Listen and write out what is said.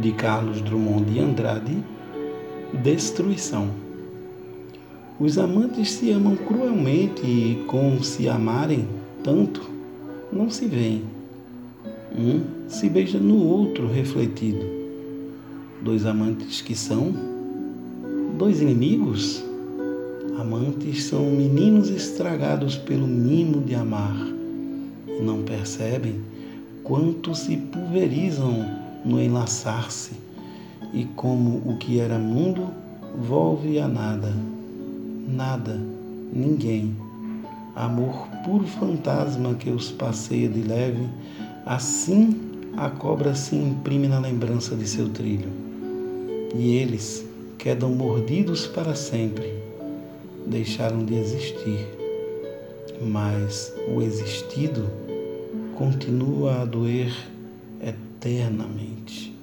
de Carlos Drummond de Andrade, Destruição. Os amantes se amam cruelmente e, com se amarem tanto, não se veem. Um se beija no outro refletido. Dois amantes que são? Dois inimigos? Amantes são meninos estragados pelo mimo de amar e não percebem quanto se pulverizam no enlaçar-se e como o que era mundo volve a nada. Nada, ninguém. Amor puro fantasma que os passeia de leve, assim a cobra se imprime na lembrança de seu trilho. E eles quedam mordidos para sempre. Deixaram de existir, mas o existido continua a doer eternamente.